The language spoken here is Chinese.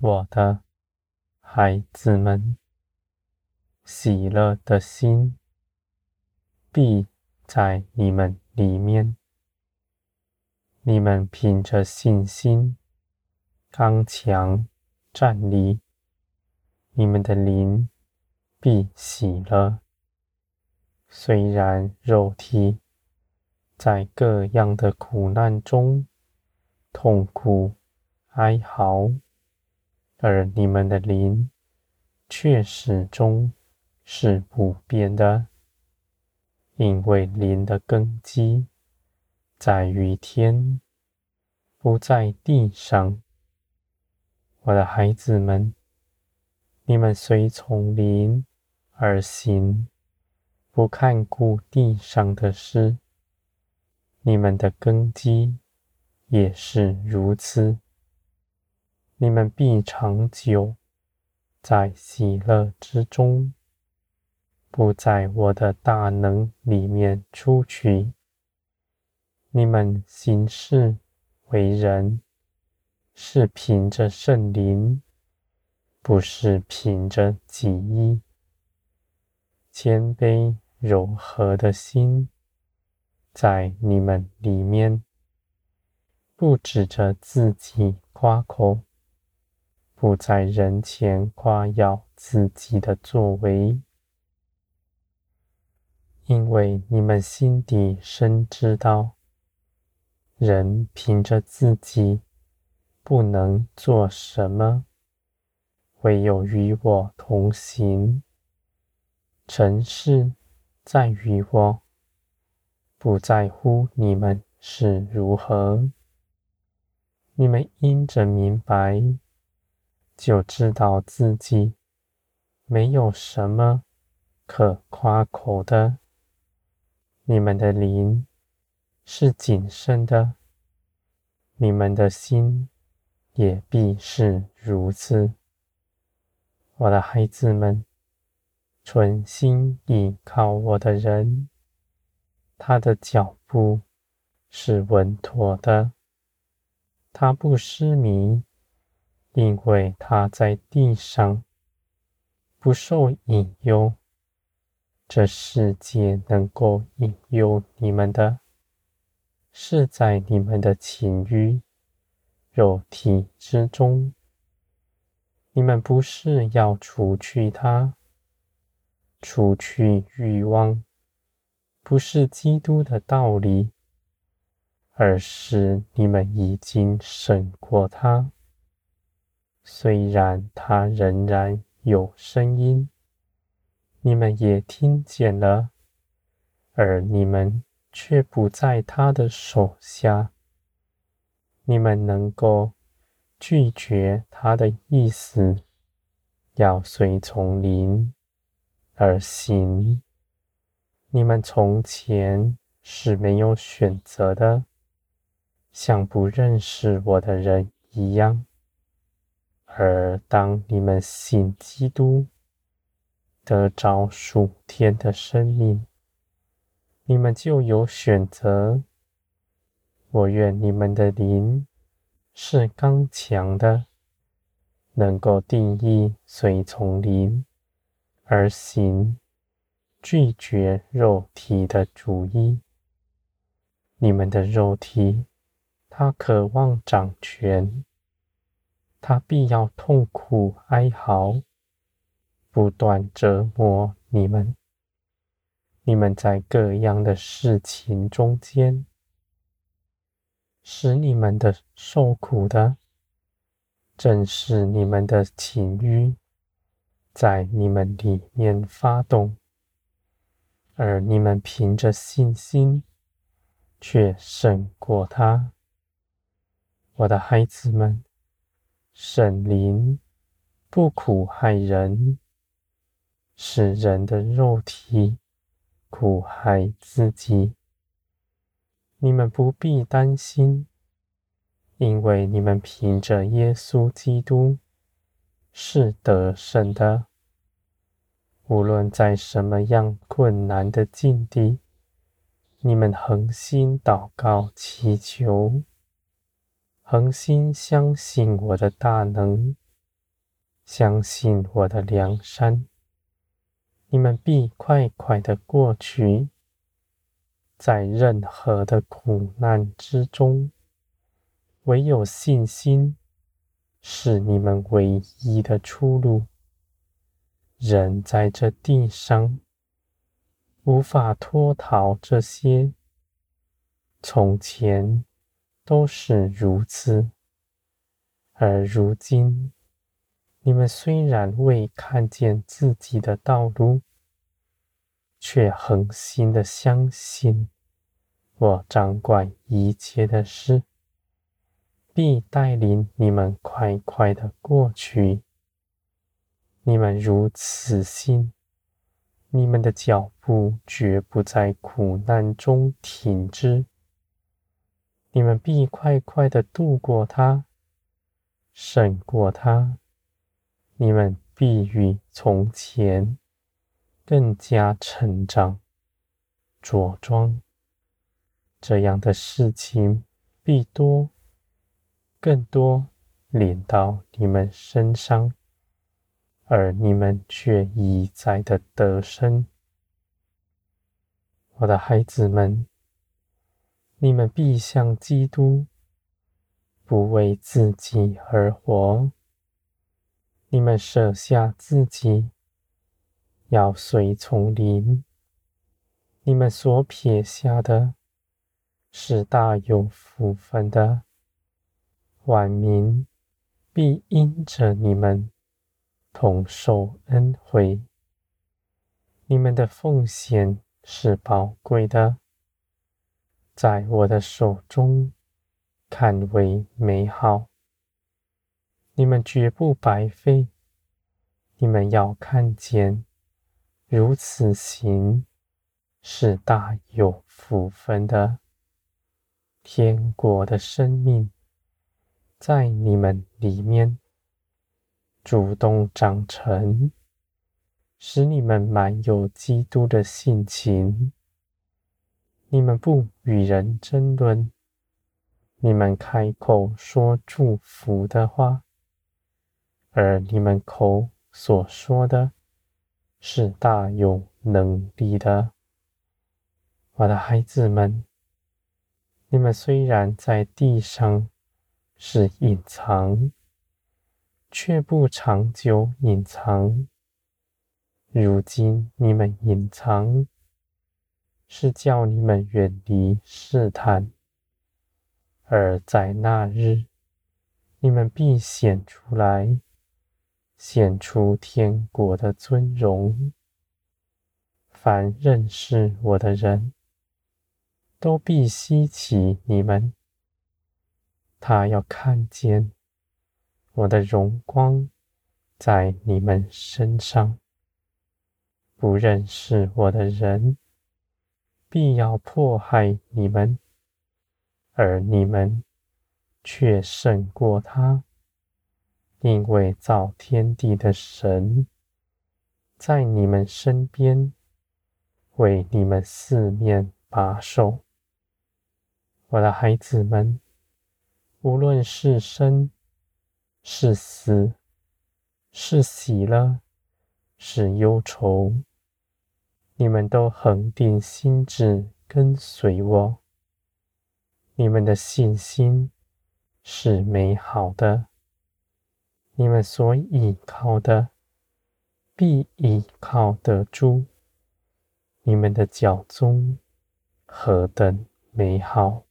我的孩子们，喜乐的心必在你们里面。你们凭着信心刚强站立，你们的灵必喜乐。虽然肉体在各样的苦难中痛苦哀嚎，而你们的灵却始终是不变的，因为灵的根基。在于天，不在地上。我的孩子们，你们随从灵而行，不看顾地上的事。你们的根基也是如此。你们必长久在喜乐之中，不在我的大能里面出去。你们行事为人，是凭着圣灵，不是凭着己意。谦卑柔和的心在你们里面，不指着自己夸口，不在人前夸耀自己的作为，因为你们心底深知道。人凭着自己不能做什么，唯有与我同行。成事在于我，不在乎你们是如何。你们因着明白，就知道自己没有什么可夸口的。你们的灵。是谨慎的，你们的心也必是如此。我的孩子们，存心倚靠我的人，他的脚步是稳妥的，他不失迷，因为他在地上不受引诱。这世界能够引诱你们的。是在你们的情欲、肉体之中，你们不是要除去它，除去欲望，不是基督的道理，而是你们已经胜过它。虽然他仍然有声音，你们也听见了，而你们。却不在他的手下。你们能够拒绝他的意思，要随从灵而行。你们从前是没有选择的，像不认识我的人一样。而当你们信基督，得着属天的生命。你们就有选择。我愿你们的灵是刚强的，能够定义随从灵而行，拒绝肉体的主义。你们的肉体，它渴望掌权，他必要痛苦哀嚎，不断折磨你们。你们在各样的事情中间，使你们的受苦的，正是你们的情欲在你们里面发动，而你们凭着信心却胜过他。我的孩子们，圣灵不苦害人，使人的肉体。苦害自己，你们不必担心，因为你们凭着耶稣基督是得胜的。无论在什么样困难的境地，你们恒心祷告祈求，恒心相信我的大能相信我的良善，你们必快快的过去。在任何的苦难之中，唯有信心是你们唯一的出路。人在这地上无法脱逃这些，从前都是如此，而如今，你们虽然未看见自己的道路，却恒心的相信，我掌管一切的事，必带领你们快快的过去。你们如此信，你们的脚步绝不在苦难中停滞。你们必快快的度过它，胜过它。你们必与从前。更加成长、茁壮，这样的事情必多、更多临到你们身上，而你们却一再的得胜。我的孩子们，你们必像基督，不为自己而活，你们舍下自己。要随从灵，你们所撇下的，是大有福分的。万民必因着你们同受恩惠。你们的奉献是宝贵的，在我的手中看为美好。你们绝不白费，你们要看见。如此行，是大有福分的。天国的生命在你们里面主动长成，使你们满有基督的性情。你们不与人争论，你们开口说祝福的话，而你们口所说的。是大有能力的，我的孩子们，你们虽然在地上是隐藏，却不长久隐藏。如今你们隐藏，是叫你们远离试探；而在那日，你们必显出来。显出天国的尊荣，凡认识我的人都必希奇你们。他要看见我的荣光在你们身上。不认识我的人必要迫害你们，而你们却胜过他。因为造天地的神在你们身边，为你们四面把守。我的孩子们，无论是生是死，是喜乐是忧愁，你们都恒定心智跟随我。你们的信心是美好的。你们所倚靠的，必倚靠得住。你们的脚踪何等美好！